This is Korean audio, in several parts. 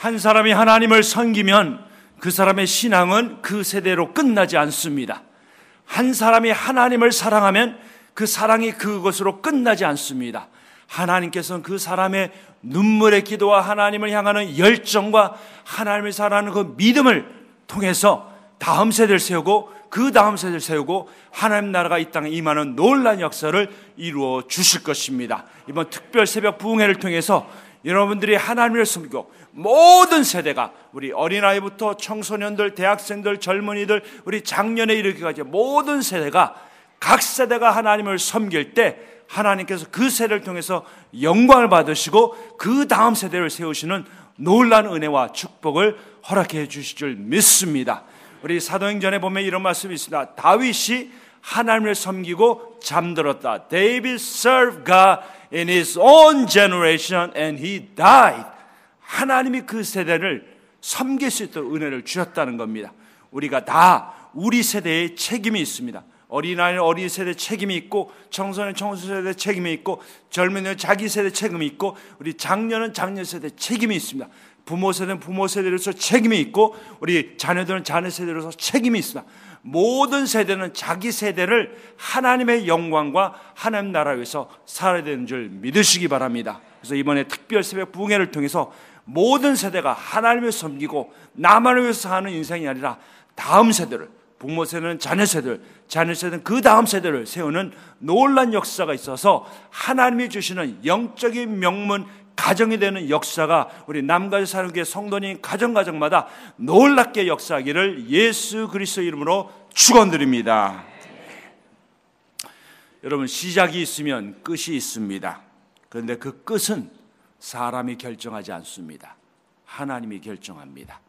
한 사람이 하나님을 섬기면 그 사람의 신앙은 그 세대로 끝나지 않습니다. 한 사람이 하나님을 사랑하면 그 사랑이 그것으로 끝나지 않습니다. 하나님께서는 그 사람의 눈물의 기도와 하나님을 향하는 열정과 하나님을 사랑하는 그 믿음을 통해서 다음 세대를 세우고 그 다음 세대를 세우고 하나님 나라가 이 땅에 임하는 놀란 역사를 이루어 주실 것입니다. 이번 특별 새벽 부흥회를 통해서 여러분들이 하나님을 섬기고 모든 세대가 우리 어린아이부터 청소년들, 대학생들, 젊은이들, 우리 작년에 이르기까지 모든 세대가 각 세대가 하나님을 섬길 때 하나님께서 그 세대를 통해서 영광을 받으시고 그 다음 세대를 세우시는 놀란 은혜와 축복을 허락해 주실 줄 믿습니다. 우리 사도행전에 보면 이런 말씀이 있습니다. 다윗이 하나님을 섬기고 잠들었다. David served God in his own generation and he died. 하나님이 그 세대를 섬길 수 있도록 은혜를 주셨다는 겁니다. 우리가 다 우리 세대에 책임이 있습니다. 어린아이는 어린 세대 책임이 있고 청소년 청소년 세대 책임이 있고 젊은이는 자기 세대 책임이 있고 우리 장년은 장년 세대 책임이 있습니다. 부모 세대는 부모 세대로서 책임이 있고 우리 자녀들은 자녀 세대로서 책임이 있습니다. 모든 세대는 자기 세대를 하나님의 영광과 하나님 나라 위해서 살아야 되는 줄 믿으시기 바랍니다. 그래서 이번에 특별 새벽 부흥회를 통해서 모든 세대가 하나님을 섬기고 나만을 위해서 사는 인생이 아니라 다음 세대를 부모 세대는 자녀 세대를 자녀 세대는 그 다음 세대를 세우는 놀란 역사가 있어서 하나님이 주시는 영적인 명문 가정이 되는 역사가 우리 남가주 사는교회 성도님 가정 가정마다 놀랍게 역사하기를 예수 그리스도 이름으로 축원드립니다. 여러분 시작이 있으면 끝이 있습니다. 그런데 그 끝은 사람이 결정하지 않습니다. 하나님이 결정합니다.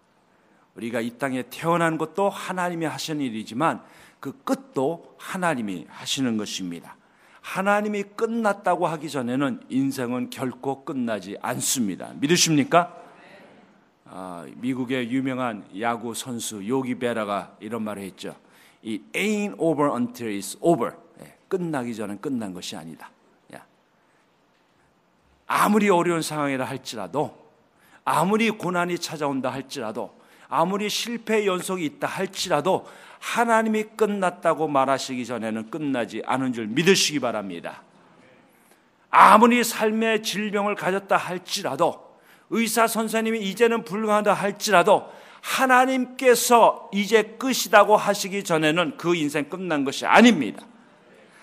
우리가 이 땅에 태어난 것도 하나님이 하시는 일이지만 그 끝도 하나님이 하시는 것입니다. 하나님이 끝났다고 하기 전에는 인생은 결코 끝나지 않습니다. 믿으십니까? 아, 미국의 유명한 야구 선수 요기 베라가 이런 말을 했죠. It ain't over until it's over. 예, 끝나기 전엔 끝난 것이 아니다. 아무리 어려운 상황이라 할지라도, 아무리 고난이 찾아온다 할지라도, 아무리 실패의 연속이 있다 할지라도 하나님이 끝났다고 말하시기 전에는 끝나지 않은 줄 믿으시기 바랍니다. 아무리 삶의 질병을 가졌다 할지라도 의사 선생님이 이제는 불가하다 할지라도 하나님께서 이제 끝이라고 하시기 전에는 그 인생 끝난 것이 아닙니다.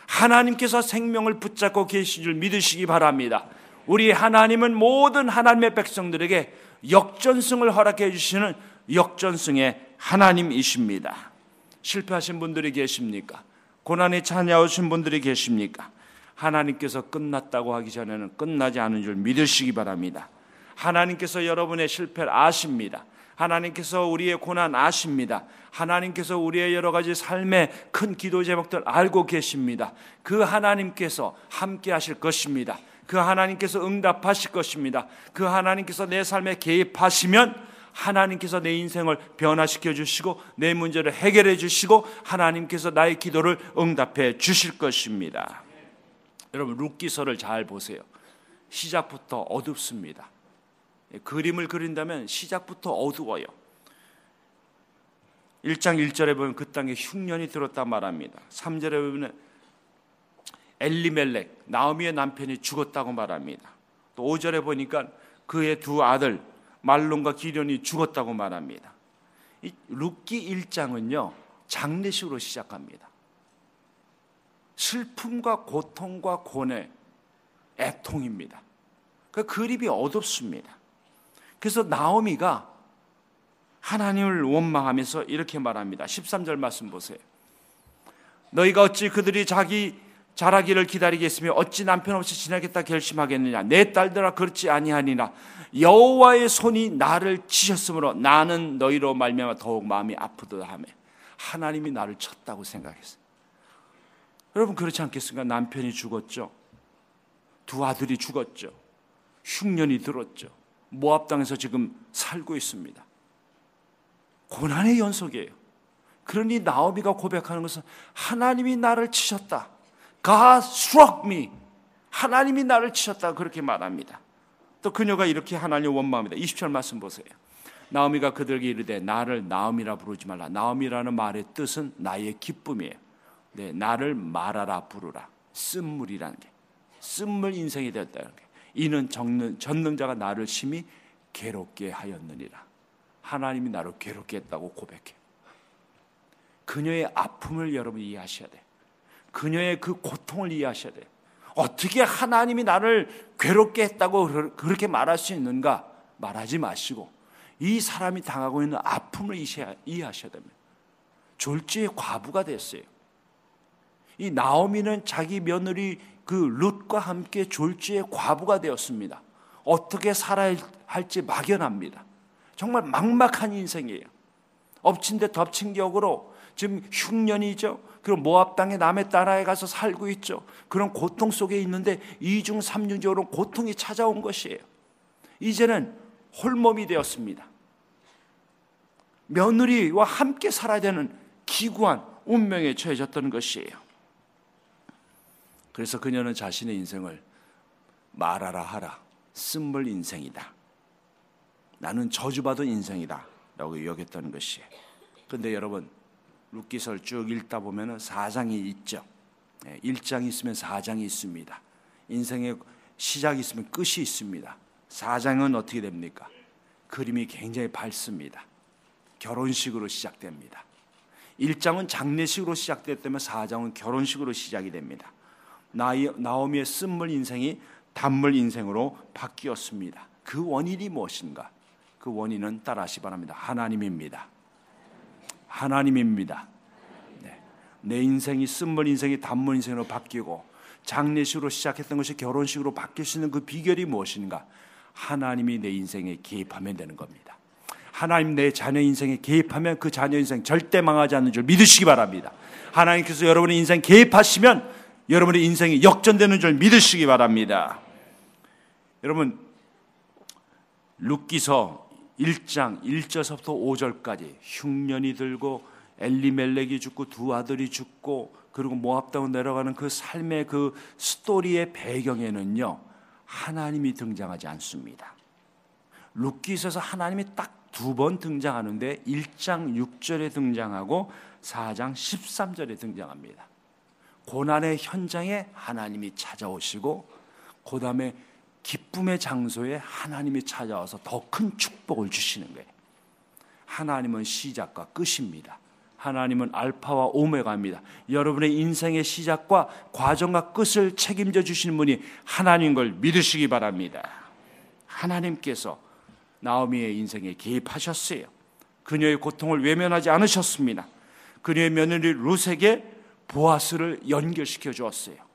하나님께서 생명을 붙잡고 계신 줄 믿으시기 바랍니다. 우리 하나님은 모든 하나님의 백성들에게 역전승을 허락해 주시는 역전승의 하나님이십니다. 실패하신 분들이 계십니까? 고난이 찾아오신 분들이 계십니까? 하나님께서 끝났다고 하기 전에는 끝나지 않은 줄 믿으시기 바랍니다. 하나님께서 여러분의 실패를 아십니다. 하나님께서 우리의 고난 아십니다. 하나님께서 우리의 여러 가지 삶의 큰 기도 제목들 알고 계십니다. 그 하나님께서 함께 하실 것입니다. 그 하나님께서 응답하실 것입니다. 그 하나님께서 내 삶에 개입하시면 하나님께서 내 인생을 변화시켜 주시고 내 문제를 해결해 주시고 하나님께서 나의 기도를 응답해 주실 것입니다. 여러분 룻기서를 잘 보세요. 시작부터 어둡습니다. 그림을 그린다면 시작부터 어두워요. 1장 1절에 보면 그 땅에 흉년이 들었다 말합니다. 3절에 보면 엘리멜렉 나오미의 남편이 죽었다고 말합니다. 또 5절에 보니까 그의 두 아들 말론과 기련이 죽었다고 말합니다. 이 룻기 1장은요. 장례식으로 시작합니다. 슬픔과 고통과 고뇌, 애통입니다. 그 그림이 어둡습니다. 그래서 나오미가 하나님을 원망하면서 이렇게 말합니다. 13절 말씀 보세요. 너희가 어찌 그들이 자기 자라기를 기다리겠으며 어찌 남편 없이 지내겠다 결심하겠느냐 내 딸들아 그렇지 아니하니라 여호와의 손이 나를 치셨으므로 나는 너희로 말미암아 더욱 마음이 아프다 하며 하나님이 나를 쳤다고 생각했어요. 여러분 그렇지 않겠습니까? 남편이 죽었죠. 두 아들이 죽었죠. 흉년이 들었죠. 모압 당에서 지금 살고 있습니다. 고난의 연속이에요. 그러니 나오미가 고백하는 것은 하나님이 나를 치셨다. God struck me. 하나님이 나를 치셨다. 그렇게 말합니다. 또 그녀가 이렇게 하나님 원망합니다. 20절 말씀 보세요. 나오미가 그들에게 이르되 나를 나오미라 부르지 말라. 나오미라는 말의 뜻은 나의 기쁨이에요. 네, 나를 말하라 부르라. 쓴물이라는 게 쓴물 인생이 되었다는 게 이는 전능, 전능자가 나를 심히 괴롭게 하였느니라. 하나님이 나를 괴롭게 했다고 고백해. 그녀의 아픔을 여러분 이해하셔야 돼. 그녀의 그 고통을 이해하셔야 돼. 어떻게 하나님이 나를 괴롭게 했다고 그렇게 말할 수 있는가? 말하지 마시고 이 사람이 당하고 있는 아픔을 이해하셔야 됩니다. 졸지의 과부가 됐어요. 이 나오미는 자기 며느리 그 룻과 함께 졸지의 과부가 되었습니다. 어떻게 살아야 할지 막연합니다. 정말 막막한 인생이에요. 엎친 데 덮친 격으로 지금 흉년이죠. 그리고 모압 땅의 남의 나라에 가서 살고 있죠. 그런 고통 속에 있는데 이중 삼중적으로 고통이 찾아온 것이에요. 이제는 홀몸이 되었습니다. 며느리와 함께 살아야 되는 기구한 운명에 처해졌던 것이에요. 그래서 그녀는 자신의 인생을 말하라 하라 쓴물 인생이다. 나는 저주받은 인생이다. 라고 여겼던 것이에요. 근데 여러분 룻기서를 쭉 읽다 보면 4장이 있죠. 1장이 있으면 4장이 있습니다. 인생의 시작이 있으면 끝이 있습니다. 4장은 어떻게 됩니까? 그림이 굉장히 밝습니다. 결혼식으로 시작됩니다. 1장은 장례식으로 시작됐다면 4장은 결혼식으로 시작이 됩니다. 나오미의 쓴물 인생이 단물 인생으로 바뀌었습니다. 그 원인이 무엇인가? 그 원인은 따라하시 바랍니다. 하나님입니다. 하나님입니다. 네. 내 인생이 쓴물 인생이 단물 인생으로 바뀌고 장례식으로 시작했던 것이 결혼식으로 바뀔 수 있는 그 비결이 무엇인가? 하나님이 내 인생에 개입하면 되는 겁니다. 하나님 내 자녀 인생에 개입하면 그 자녀 인생 절대 망하지 않는 줄 믿으시기 바랍니다. 하나님께서 여러분의 인생 개입하시면 여러분의 인생이 역전되는 줄 믿으시기 바랍니다. 여러분 룻기서 1장 1절서부터 5절까지 흉년이 들고 엘리멜렉이 죽고 두 아들이 죽고 그리고 모압 땅으로 내려가는 그 삶의 그 스토리의 배경에는요 하나님이 등장하지 않습니다. 룻기서에서 하나님이 딱 두 번 등장하는데 1장 6절에 등장하고 4장 13절에 등장합니다. 고난의 현장에 하나님이 찾아오시고 그 다음에 기쁨의 장소에 하나님이 찾아와서 더 큰 축복을 주시는 거예요. 하나님은 시작과 끝입니다. 하나님은 알파와 오메가입니다. 여러분의 인생의 시작과 과정과 끝을 책임져 주시는 분이 하나님 걸 믿으시기 바랍니다. 하나님께서 나오미의 인생에 개입하셨어요. 그녀의 고통을 외면하지 않으셨습니다. 그녀의 며느리 루세게 보아스를 연결시켜 주었어요.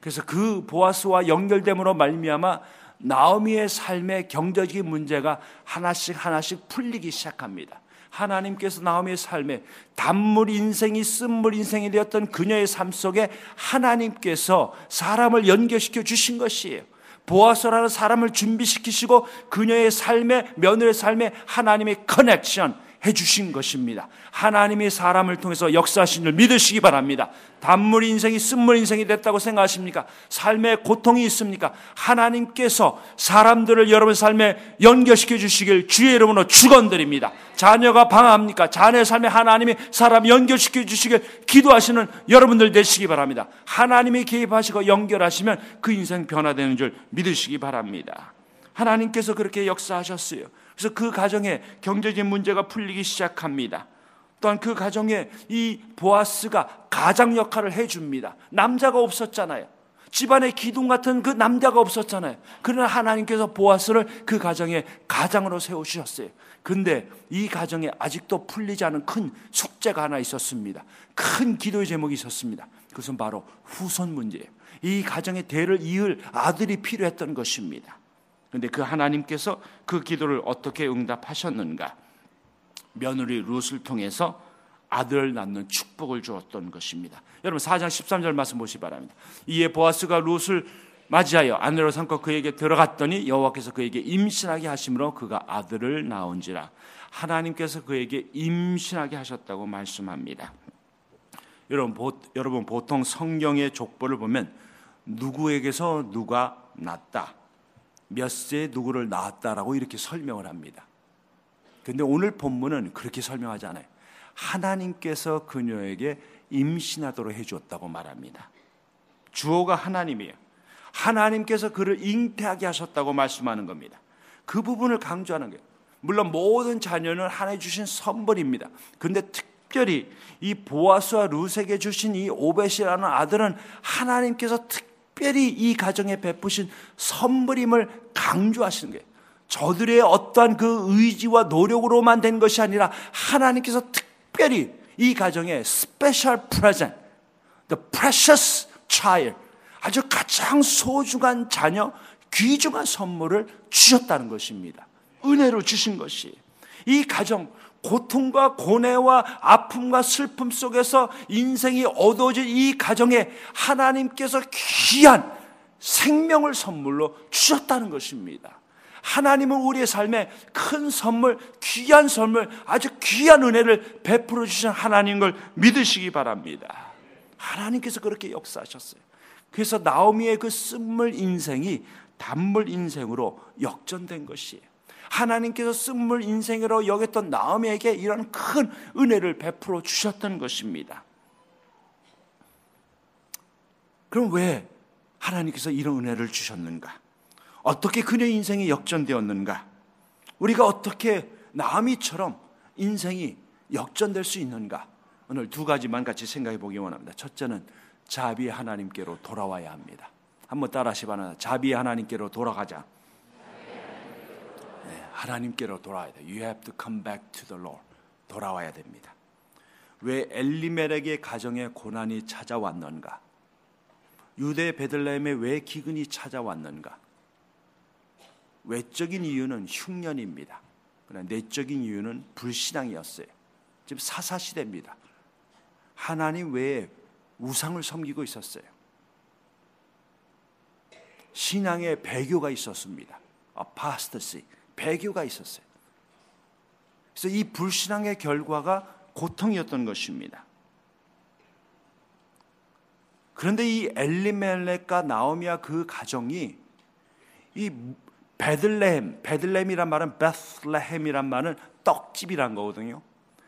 그래서 그 보아스와 연결됨으로 말미암아 나오미의 삶의 경제적인 문제가 하나씩 하나씩 풀리기 시작합니다. 하나님께서 나오미의 삶에 단물 인생이 쓴물 인생이 되었던 그녀의 삶 속에 하나님께서 사람을 연결시켜 주신 것이에요. 보아서라는 사람을 준비시키시고 그녀의 삶에 며느리의 삶에 하나님의 커넥션 해 주신 것입니다. 하나님이 사람을 통해서 역사하신 줄 믿으시기 바랍니다. 단물 인생이 쓴물 인생이 됐다고 생각하십니까? 삶에 고통이 있습니까? 하나님께서 사람들을 여러분 삶에 연결시켜 주시길 주의 이름으로 축원드립니다. 자녀가 방합니까? 자녀의 삶에 하나님이 사람 연결시켜 주시길 기도하시는 여러분들 되시기 바랍니다. 하나님이 개입하시고 연결하시면 그 인생 변화되는 줄 믿으시기 바랍니다. 하나님께서 그렇게 역사하셨어요. 그래서 그 가정에 경제적인 문제가 풀리기 시작합니다. 또한 그 가정에 이 보아스가 가장 역할을 해줍니다. 남자가 없었잖아요. 집안에 기둥 같은 그 남자가 없었잖아요. 그러나 하나님께서 보아스를 그 가정에 가장으로 세우셨어요. 근데 이 가정에 아직도 풀리지 않은 큰 숙제가 하나 있었습니다. 큰 기도의 제목이 있었습니다. 그것은 바로 후손 문제예요. 이 가정의 대를 이을 아들이 필요했던 것입니다. 그런데 그 하나님께서 그 기도를 어떻게 응답하셨는가? 며느리 룻을 통해서 아들을 낳는 축복을 주었던 것입니다. 여러분 4장 13절 말씀 보시 기 바랍니다. 이에 보아스가 룻을 맞이하여 아내로 삼고 그에게 들어갔더니 여호와께서 그에게 임신하게 하심으로 그가 아들을 낳은지라 하나님께서 그에게 임신하게 하셨다고 말씀합니다. 여러분 보통 성경의 족보를 보면 누구에게서 누가 낳다 몇 세에 누구를 낳았다라고 이렇게 설명을 합니다. 근데 오늘 본문은 그렇게 설명하지 않아요. 하나님께서 그녀에게 임신하도록 해주었다고 말합니다. 주어가 하나님이에요. 하나님께서 그를 잉태하게 하셨다고 말씀하는 겁니다. 그 부분을 강조하는 거예요. 물론 모든 자녀는 하나님 주신 선물입니다. 근데 특별히 이 보아스와 룻에게 주신 이 오벳이라는 아들은 하나님께서 특별히 이 가정에 베푸신 선물임을 강조하시는 거예요. 저들의 어떠한 그 의지와 노력으로만 된 것이 아니라 하나님께서 특별히 이 가정에 special present, the precious child, 아주 가장 소중한 자녀, 귀중한 선물을 주셨다는 것입니다. 은혜로 주신 것이. 이 가정, 고통과 고뇌와 아픔과 슬픔 속에서 인생이 어두워진 이 가정에 하나님께서 귀한 생명을 선물로 주셨다는 것입니다. 하나님은 우리의 삶에 큰 선물, 귀한 선물, 아주 귀한 은혜를 베풀어 주신 하나님인 걸 믿으시기 바랍니다. 하나님께서 그렇게 역사하셨어요. 그래서 나오미의 그 쓴물 인생이 단물 인생으로 역전된 것이에요. 하나님께서 쓴물 인생으로 여겼던 나오미에게 이런 큰 은혜를 베풀어 주셨던 것입니다. 그럼 왜 하나님께서 이런 은혜를 주셨는가? 어떻게 그녀의 인생이 역전되었는가? 우리가 어떻게 나미처럼 인생이 역전될 수 있는가? 오늘 두 가지만 같이 생각해 보기 원합니다. 첫째는 자비 하나님께로 돌아와야 합니다. 한번 따라하시 바랍니다. 자비 하나님께로 돌아가자. 네, 하나님께로 돌아와야 돼. You have to come back to the Lord. 돌아와야 됩니다. 왜 엘리멜렉의 가정에 고난이 찾아왔는가? 유대 베들레헴에 왜 기근이 찾아왔는가? 외적인 이유는 흉년입니다. 그러나 내적인 이유는 불신앙이었어요. 지금 사사 시대입니다. 하나님 외에 우상을 섬기고 있었어요. 신앙에 배교가 있었습니다. 아파스터시, 배교가 있었어요. 그래서 이 불신앙의 결과가 고통이었던 것입니다. 그런데 이 엘리멜렉과 나오미와 그 가정이 이 베들레헴, 베들레헴이란 말은 베슬레헴이란 말은 떡집이란 거거든요.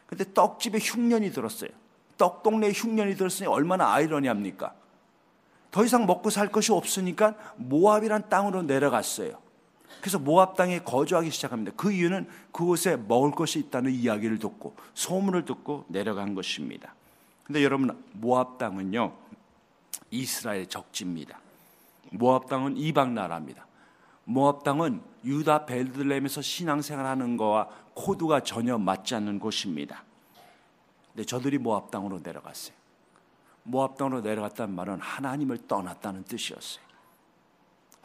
근데 떡집에 흉년이 들었어요. 떡 동네에 흉년이 들었으니 얼마나 아이러니합니까? 더 이상 먹고 살 것이 없으니까 모압이란 땅으로 내려갔어요. 그래서 모압 땅에 거주하기 시작합니다. 그 이유는 그곳에 먹을 것이 있다는 이야기를 듣고 소문을 듣고 내려간 것입니다. 근데 여러분 모압 땅은요 이스라엘 적지입니다. 모압 땅은 이방 나라입니다. 모압 땅은 유다 베들레헴에서 신앙생활하는 거와 코드가 전혀 맞지 않는 곳입니다. 근데 저들이 모압 땅으로 내려갔어요. 모압 땅으로 내려갔다는 말은 하나님을 떠났다는 뜻이었어요.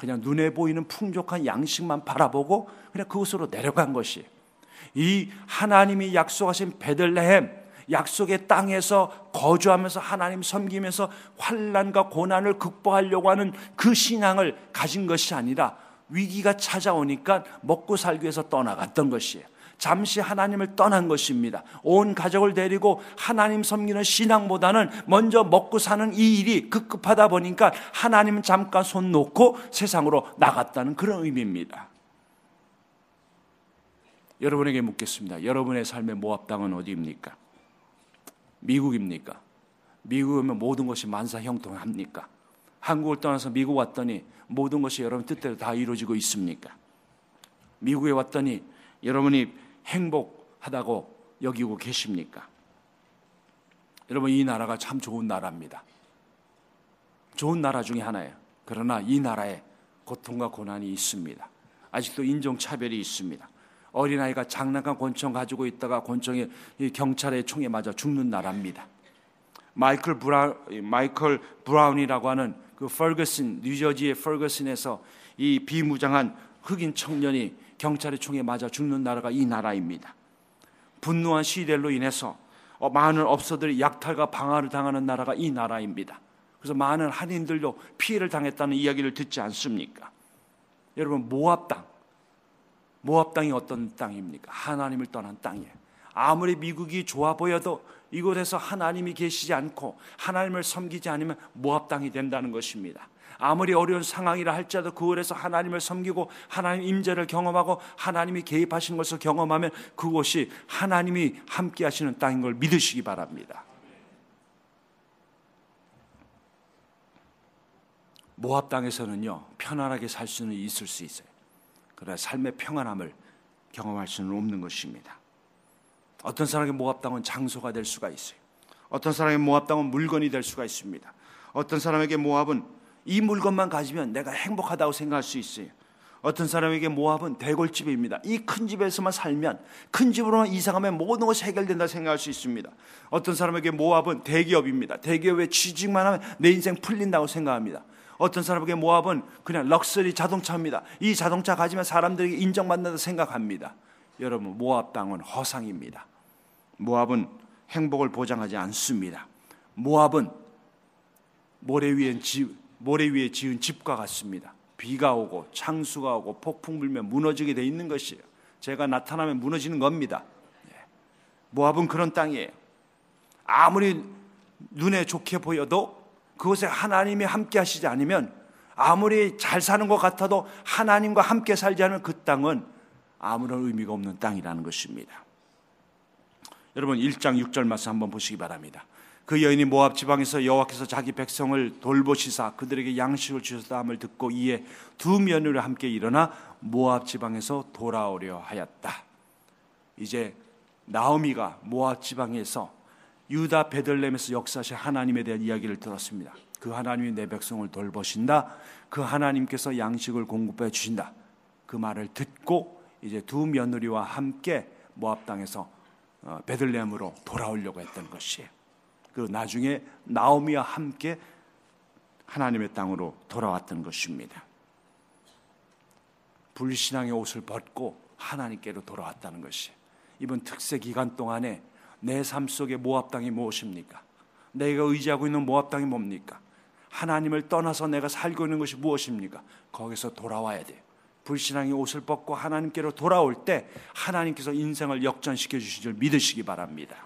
그냥 눈에 보이는 풍족한 양식만 바라보고 그냥 그곳으로 내려간 것이 이 하나님이 약속하신 베들레헴 약속의 땅에서 거주하면서 하나님 섬기면서 환란과 고난을 극복하려고 하는 그 신앙을 가진 것이 아니라 위기가 찾아오니까 먹고 살기 위해서 떠나갔던 것이에요. 잠시 하나님을 떠난 것입니다. 온 가족을 데리고 하나님 섬기는 신앙보다는 먼저 먹고 사는 이 일이 급급하다 보니까 하나님은 잠깐 손 놓고 세상으로 나갔다는 그런 의미입니다. 여러분에게 묻겠습니다. 여러분의 삶의 모압 당은 어디입니까? 미국입니까? 미국이면 모든 것이 만사형통합니까? 한국을 떠나서 미국 왔더니 모든 것이 여러분 뜻대로 다 이루어지고 있습니까? 미국에 왔더니 여러분이 행복하다고 여기고 계십니까? 여러분 이 나라가 참 좋은 나라입니다. 좋은 나라 중에 하나예요. 그러나 이 나라에 고통과 고난이 있습니다. 아직도 인종차별이 있습니다. 어린아이가 장난감 권총 가지고 있다가 권총에 경찰의 총에 맞아 죽는 나라입니다. 마이클 브라운, 마이클 브라운이라고 하는 그 퍼거슨, 뉴저지의 퍼거슨에서 이 비무장한 흑인 청년이 경찰의 총에 맞아 죽는 나라가 이 나라입니다. 분노한 시위대로 인해서 어, 많은 업소들이 약탈과 방화를 당하는 나라가 이 나라입니다. 그래서 많은 한인들도 피해를 당했다는 이야기를 듣지 않습니까? 여러분 모압 땅, 모압 땅이 어떤 땅입니까? 하나님을 떠난 땅이에요. 아무리 미국이 좋아 보여도 이곳에서 하나님이 계시지 않고 하나님을 섬기지 않으면 모압 땅이 된다는 것입니다. 아무리 어려운 상황이라 할지라도 그 을에서 하나님을 섬기고 하나님 임재를 경험하고 하나님이 개입하신 것을 경험하면 그곳이 하나님이 함께 하시는 땅인 걸 믿으시기 바랍니다. 모압 땅에서는요 편안하게 살 수는 있을 수 있어요. 그러나 삶의 평안함을 경험할 수는 없는 것입니다. 어떤 사람에게 모압 땅은 장소가 될 수가 있어요. 어떤 사람에게 모압 땅은 물건이 될 수가 있습니다. 어떤 사람에게 모압은 이 물건만 가지면 내가 행복하다고 생각할 수 있어요. 어떤 사람에게 모압은 대골집입니다. 이 큰 집에서만 살면 큰 집으로만 이상하면 모든 것이 해결된다 생각할 수 있습니다. 어떤 사람에게 모압은 대기업입니다. 대기업에 취직만 하면 내 인생 풀린다고 생각합니다. 어떤 사람에게 모압은 그냥 럭셔리 자동차입니다. 이 자동차 가지면 사람들에게 인정받는다 생각합니다. 여러분 모압 땅은 허상입니다. 모압은 행복을 보장하지 않습니다. 모압은 모래 위에 집, 모래 위에 지은 집과 같습니다. 비가 오고 창수가 오고 폭풍 불면 무너지게 돼 있는 것이에요. 제가 나타나면 무너지는 겁니다. 예. 모압은 그런 땅이에요. 아무리 눈에 좋게 보여도 그곳에 하나님이 함께 하시지 않으면 아무리 잘 사는 것 같아도 하나님과 함께 살지 않은 그 땅은 아무런 의미가 없는 땅이라는 것입니다. 여러분 1장 6절 말씀 한번 보시기 바랍니다. 그 여인이 모압 지방에서 여호와께서 자기 백성을 돌보시사 그들에게 양식을 주셨다 함을 듣고 이에 두 며느리 함께 일어나 모압 지방에서 돌아오려 하였다. 이제 나오미가 모압 지방에서 유다 베들렘에서 역사하신 하나님에 대한 이야기를 들었습니다. 그 하나님이 내 백성을 돌보신다. 그 하나님께서 양식을 공급해 주신다. 그 말을 듣고 이제 두 며느리와 함께 모압 땅에서 어, 베들레헴으로 돌아오려고 했던 것이에요. 그 나중에 나오미와 함께 하나님의 땅으로 돌아왔던 것입니다. 불신앙의 옷을 벗고 하나님께로 돌아왔다는 것이 이번 특세 기간 동안에 내 삶 속에 모압 땅이 무엇입니까? 내가 의지하고 있는 모압 땅이 뭡니까? 하나님을 떠나서 내가 살고 있는 것이 무엇입니까? 거기서 돌아와야 돼요. 불신앙의 옷을 벗고 하나님께로 돌아올 때 하나님께서 인생을 역전시켜 주실 줄 믿으시기 바랍니다.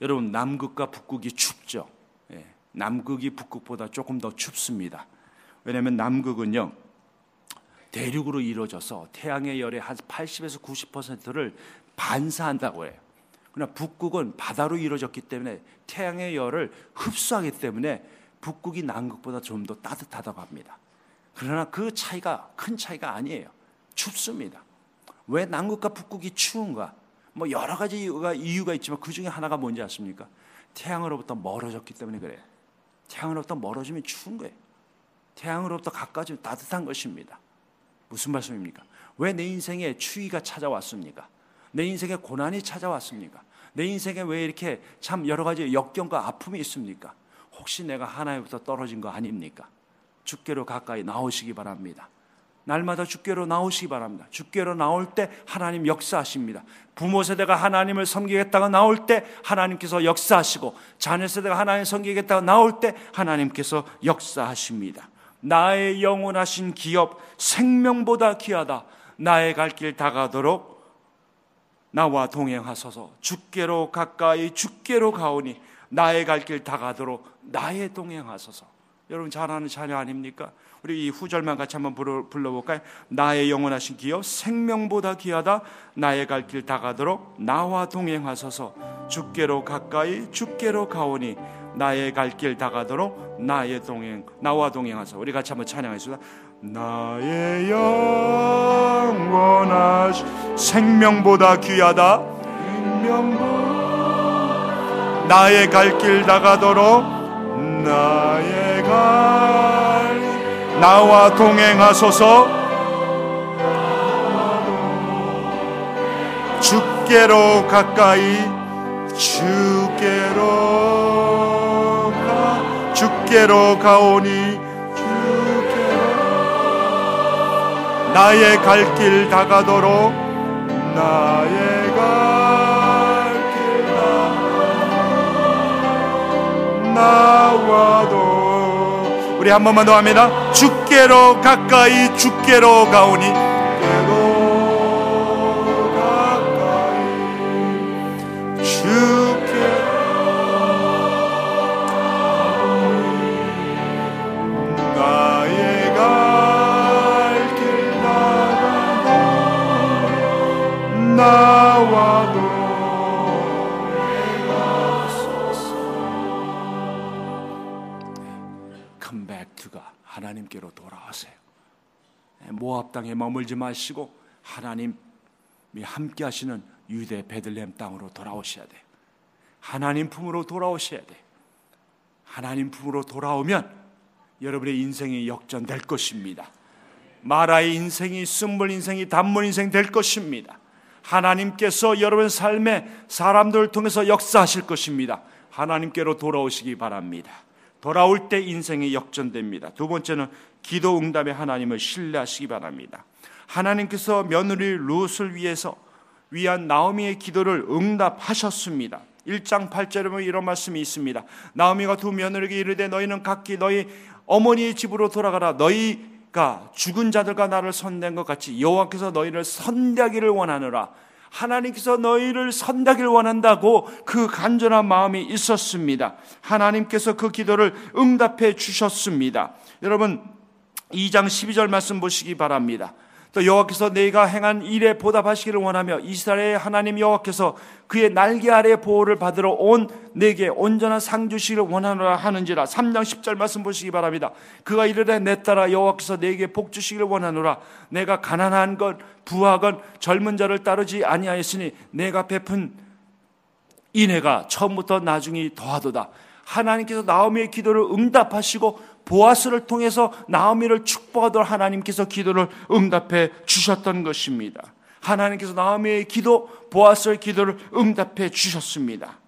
여러분 남극과 북극이 춥죠. 예, 남극이 북극보다 조금 더 춥습니다. 왜냐하면 남극은요 대륙으로 이루어져서 태양의 열의 한 80에서 90%를 반사한다고 해요. 그러나 북극은 바다로 이루어졌기 때문에 태양의 열을 흡수하기 때문에 북극이 남극보다 좀 더 따뜻하다고 합니다. 그러나 그 차이가 큰 차이가 아니에요. 춥습니다. 왜 남극과 북극이 추운가? 뭐 여러 가지 이유가, 이유가 있지만 그 중에 하나가 뭔지 아십니까? 태양으로부터 멀어졌기 때문에 그래요. 태양으로부터 멀어지면 추운 거예요. 태양으로부터 가까워지면 따뜻한 것입니다. 무슨 말씀입니까? 왜 내 인생에 추위가 찾아왔습니까? 내 인생에 고난이 찾아왔습니까? 내 인생에 왜 이렇게 참 여러 가지 역경과 아픔이 있습니까? 혹시 내가 하나님부터 떨어진 거 아닙니까? 주께로 가까이 나오시기 바랍니다. 날마다 주께로 나오시기 바랍니다. 주께로 나올 때 하나님 역사하십니다. 부모 세대가 하나님을 섬기겠다가 나올 때 하나님께서 역사하시고 자녀 세대가 하나님 섬기겠다가 나올 때 하나님께서 역사하십니다. 나의 영원하신 기업 생명보다 귀하다. 나의 갈 길 다가도록 나와 동행하소서 주께로 가까이 주께로 가오니 나의 갈 길 다가도록 나의 동행하소서 여러분 잘하는 자녀 아닙니까? 우리 이 후절만 같이 한번 불러 볼까요? 나의 영원하신 기여 생명보다 귀하다. 나의 갈 길 다가도록 나와 동행하소서. 주께로 가까이 주께로 가오니 나의 갈 길 다가도록 나의 동행 나와 동행하소서. 우리 같이 한번 찬양하겠습니다. 나의 영원하신 생명보다 귀하다. 나의 갈길 나가도록 나의 갈. 나와 동행하소서. 주께로 가까이 주께로 가 주께로 가오니 나의 갈 길 다가도록 나의 갈길 나와도 우리 한 번만 더 합니다. 주께로 가까이 주께로 가오니 머물지 마시고 하나님이 함께 하시는 유대 베들레헴 땅으로 돌아오셔야 돼요. 하나님 품으로 돌아오셔야 돼요. 하나님 품으로 돌아오면 여러분의 인생이 역전될 것입니다. 마라의 인생이 쓴물 인생이 단물 인생 될 것입니다. 하나님께서 여러분 삶에 사람들을 통해서 역사하실 것입니다. 하나님께로 돌아오시기 바랍니다. 돌아올 때 인생이 역전됩니다. 두 번째는 기도 응답에 하나님을 신뢰하시기 바랍니다. 하나님께서 며느리 룻을 위해서 위한 나오미의 기도를 응답하셨습니다. 1장 8절에 보면 이런 말씀이 있습니다. 나오미가 두 며느리에게 이르되 너희는 각기 너희 어머니의 집으로 돌아가라. 너희가 죽은 자들과 나를 선대한 것 같이 여호와께서 너희를 선대하기를 원하노라. 하나님께서 너희를 선대하기를 원한다고 그 간절한 마음이 있었습니다. 하나님께서 그 기도를 응답해 주셨습니다. 여러분 2장 12절 말씀 보시기 바랍니다. 또 여호와께서 내가 행한 일에 보답하시기를 원하며 이스라엘의 하나님 여호와께서 그의 날개 아래 보호를 받으러 온 내게 온전한 상 주시기를 원하노라 하는지라 3장 10절 말씀 보시기 바랍니다. 그가 이르되 내 딸아 여호와께서 내게 복 주시기를 원하노라 내가 가난한 것 부하건 젊은 자를 따르지 아니하였으니 내가 베푼 인해가 처음부터 나중이 더하도다. 하나님께서 나오미의 기도를 응답하시고 보아스를 통해서 나오미를 축복하도록 하나님께서 기도를 응답해 주셨던 것입니다. 하나님께서 나오미의 기도, 보아스의 기도를 응답해 주셨습니다.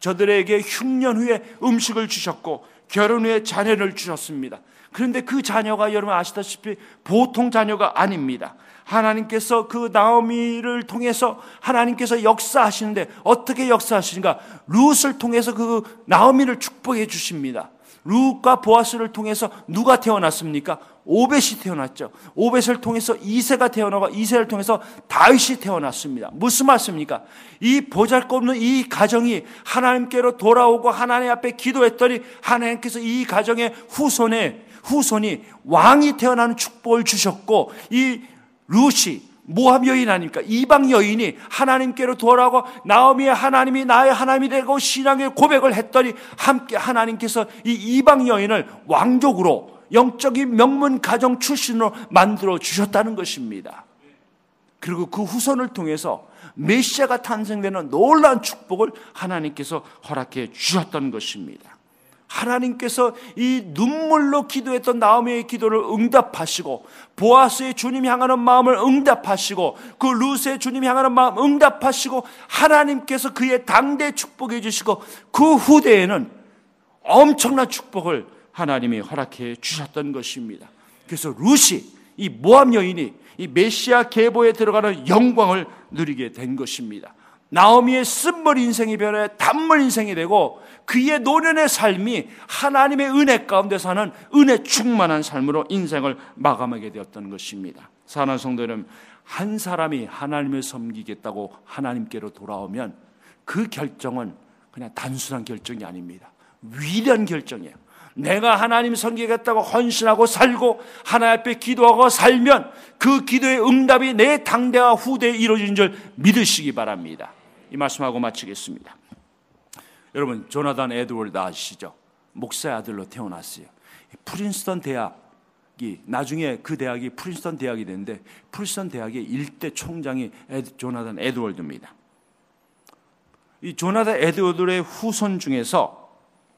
저들에게 흉년 후에 음식을 주셨고 결혼 후에 자녀를 주셨습니다. 그런데 그 자녀가 여러분 아시다시피 보통 자녀가 아닙니다. 하나님께서 그 나오미를 통해서 하나님께서 역사하시는데 어떻게 역사하시는가? 룻을 통해서 그 나오미를 축복해 주십니다. 룻과 보아스를 통해서 누가 태어났습니까? 오벳이 태어났죠. 오벳을 통해서 이세가 태어나고 이세를 통해서 다윗이 태어났습니다. 무슨 말씀입니까? 이 보잘것없는 이 가정이 하나님께로 돌아오고 하나님 앞에 기도했더니 하나님께서 이 가정의 후손에 후손이 왕이 태어나는 축복을 주셨고 이 룻이 모함 여인 아닙니까? 이방 여인이 하나님께로 돌아오고 나오미의 하나님이 나의 하나님이 되고 신앙의 고백을 했더니 함께 하나님께서 이 이방 여인을 왕족으로 영적인 명문 가정 출신으로 만들어 주셨다는 것입니다. 그리고 그 후손을 통해서 메시아가 탄생되는 놀라운 축복을 하나님께서 허락해 주셨던 것입니다. 하나님께서 이 눈물로 기도했던 나오미의 기도를 응답하시고 보아스의 주님 향하는 마음을 응답하시고 그 루스의 주님 향하는 마음 응답하시고 하나님께서 그의 당대 축복해 주시고 그 후대에는 엄청난 축복을 하나님이 허락해 주셨던 것입니다. 그래서 루시 이 모함 여인이 이 메시아 계보에 들어가는 영광을 누리게 된 것입니다. 나오미의 쓴물 인생이 변해 단물 인생이 되고 그의 노년의 삶이 하나님의 은혜 가운데 사는 은혜 충만한 삶으로 인생을 마감하게 되었던 것입니다. 사랑하는 성도 여러분, 한 사람이 하나님을 섬기겠다고 하나님께로 돌아오면 그 결정은 그냥 단순한 결정이 아닙니다. 위대한 결정이에요. 내가 하나님 섬기겠다고 헌신하고 살고 하나님 앞에 기도하고 살면 그 기도의 응답이 내 당대와 후대에 이루어진 줄 믿으시기 바랍니다. 이 말씀하고 마치겠습니다. 여러분 조나단 에드워즈 아시죠? 목사의 아들로 태어났어요. 프린스턴 대학이 나중에 그 대학이 프린스턴 대학이 됐는데 프린스턴 대학의 일대 총장이 에드, 조나단 에드워즈입니다. 이 조나단 에드월드의 후손 중에서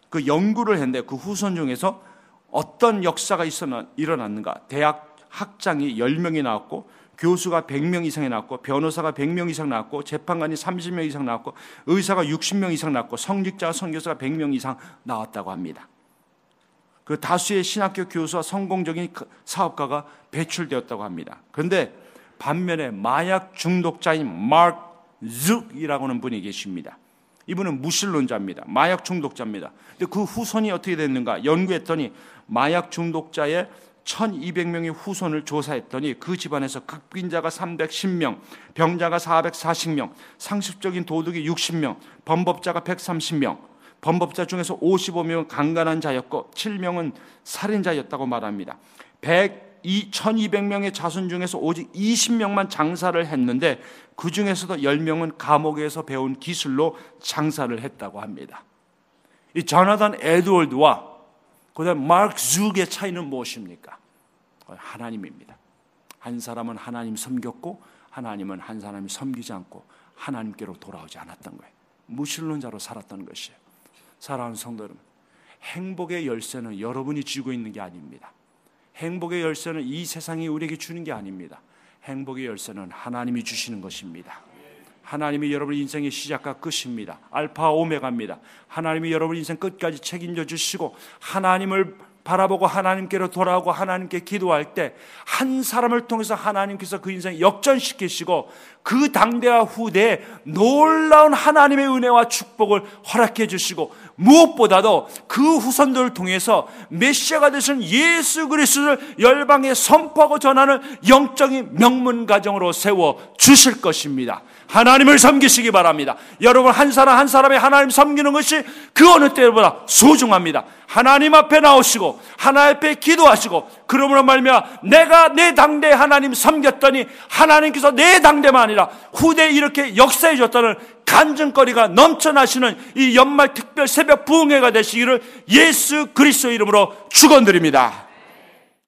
그 연구를 했는데 그 후손 중에서 어떤 역사가 있었나 일어났는가? 대학 학장이 10명이 나왔고 교수가 100명 이상이 나왔고 변호사가 100명 이상 나왔고 재판관이 30명 이상 나왔고 의사가 60명 이상 나왔고 성직자와 선교사가 100명 이상 나왔다고 합니다. 그 다수의 신학교 교수와 성공적인 그 사업가가 배출되었다고 합니다. 그런데 반면에 마약 중독자인 마크 즈이라고 하는 분이 계십니다. 이분은 무신론자입니다. 마약 중독자입니다. 근데 그 후손이 어떻게 됐는가? 연구했더니 마약 중독자의 1200명의 후손을 조사했더니 그 집안에서 극빈자가 310명, 병자가 440명, 상습적인 도둑이 60명, 범법자가 130명, 범법자 중에서 55명은 강간한 자였고 7명은 살인자였다고 말합니다. 이 1200명의 자손 중에서 오직 20명만 장사를 했는데 그 중에서도 10명은 감옥에서 배운 기술로 장사를 했다고 합니다. 이 조나단 에드월드와 그다음 마크 즈의 차이는 무엇입니까? 하나님입니다. 한 사람은 하나님 섬겼고 하나님은 한 사람이 섬기지 않고 하나님께로 돌아오지 않았던 거예요. 무신론자로 살았던 것이에요. 사랑하는 성도 여러분, 행복의 열쇠는 여러분이 쥐고 있는 게 아닙니다. 행복의 열쇠는 이 세상이 우리에게 주는 게 아닙니다. 행복의 열쇠는 하나님이 주시는 것입니다. 하나님이 여러분 인생의 시작과 끝입니다. 알파 오메가입니다. 하나님이 여러분 인생 끝까지 책임져 주시고 하나님을 바라보고 하나님께로 돌아오고 하나님께 기도할 때 한 사람을 통해서 하나님께서 그 인생 역전시키시고 그 당대와 후대에 놀라운 하나님의 은혜와 축복을 허락해 주시고 무엇보다도 그 후손들을 통해서 메시아가 되신 예수 그리스도를 열방에 선포하고 전하는 영적인 명문 가정으로 세워 주실 것입니다. 하나님을 섬기시기 바랍니다. 여러분 한 사람 한 사람의 하나님 섬기는 것이 그 어느 때보다 소중합니다. 하나님 앞에 나오시고 하나님 앞에 기도하시고 그러므로 말미암아 내가 내 당대 하나님 섬겼더니 하나님께서 내 당대만 아니라 후대에 이렇게 역사해 줬다는 간증거리가 넘쳐나시는 이 연말 특별 새벽 부흥회가 되시기를 예수 그리스도 이름으로 축원드립니다.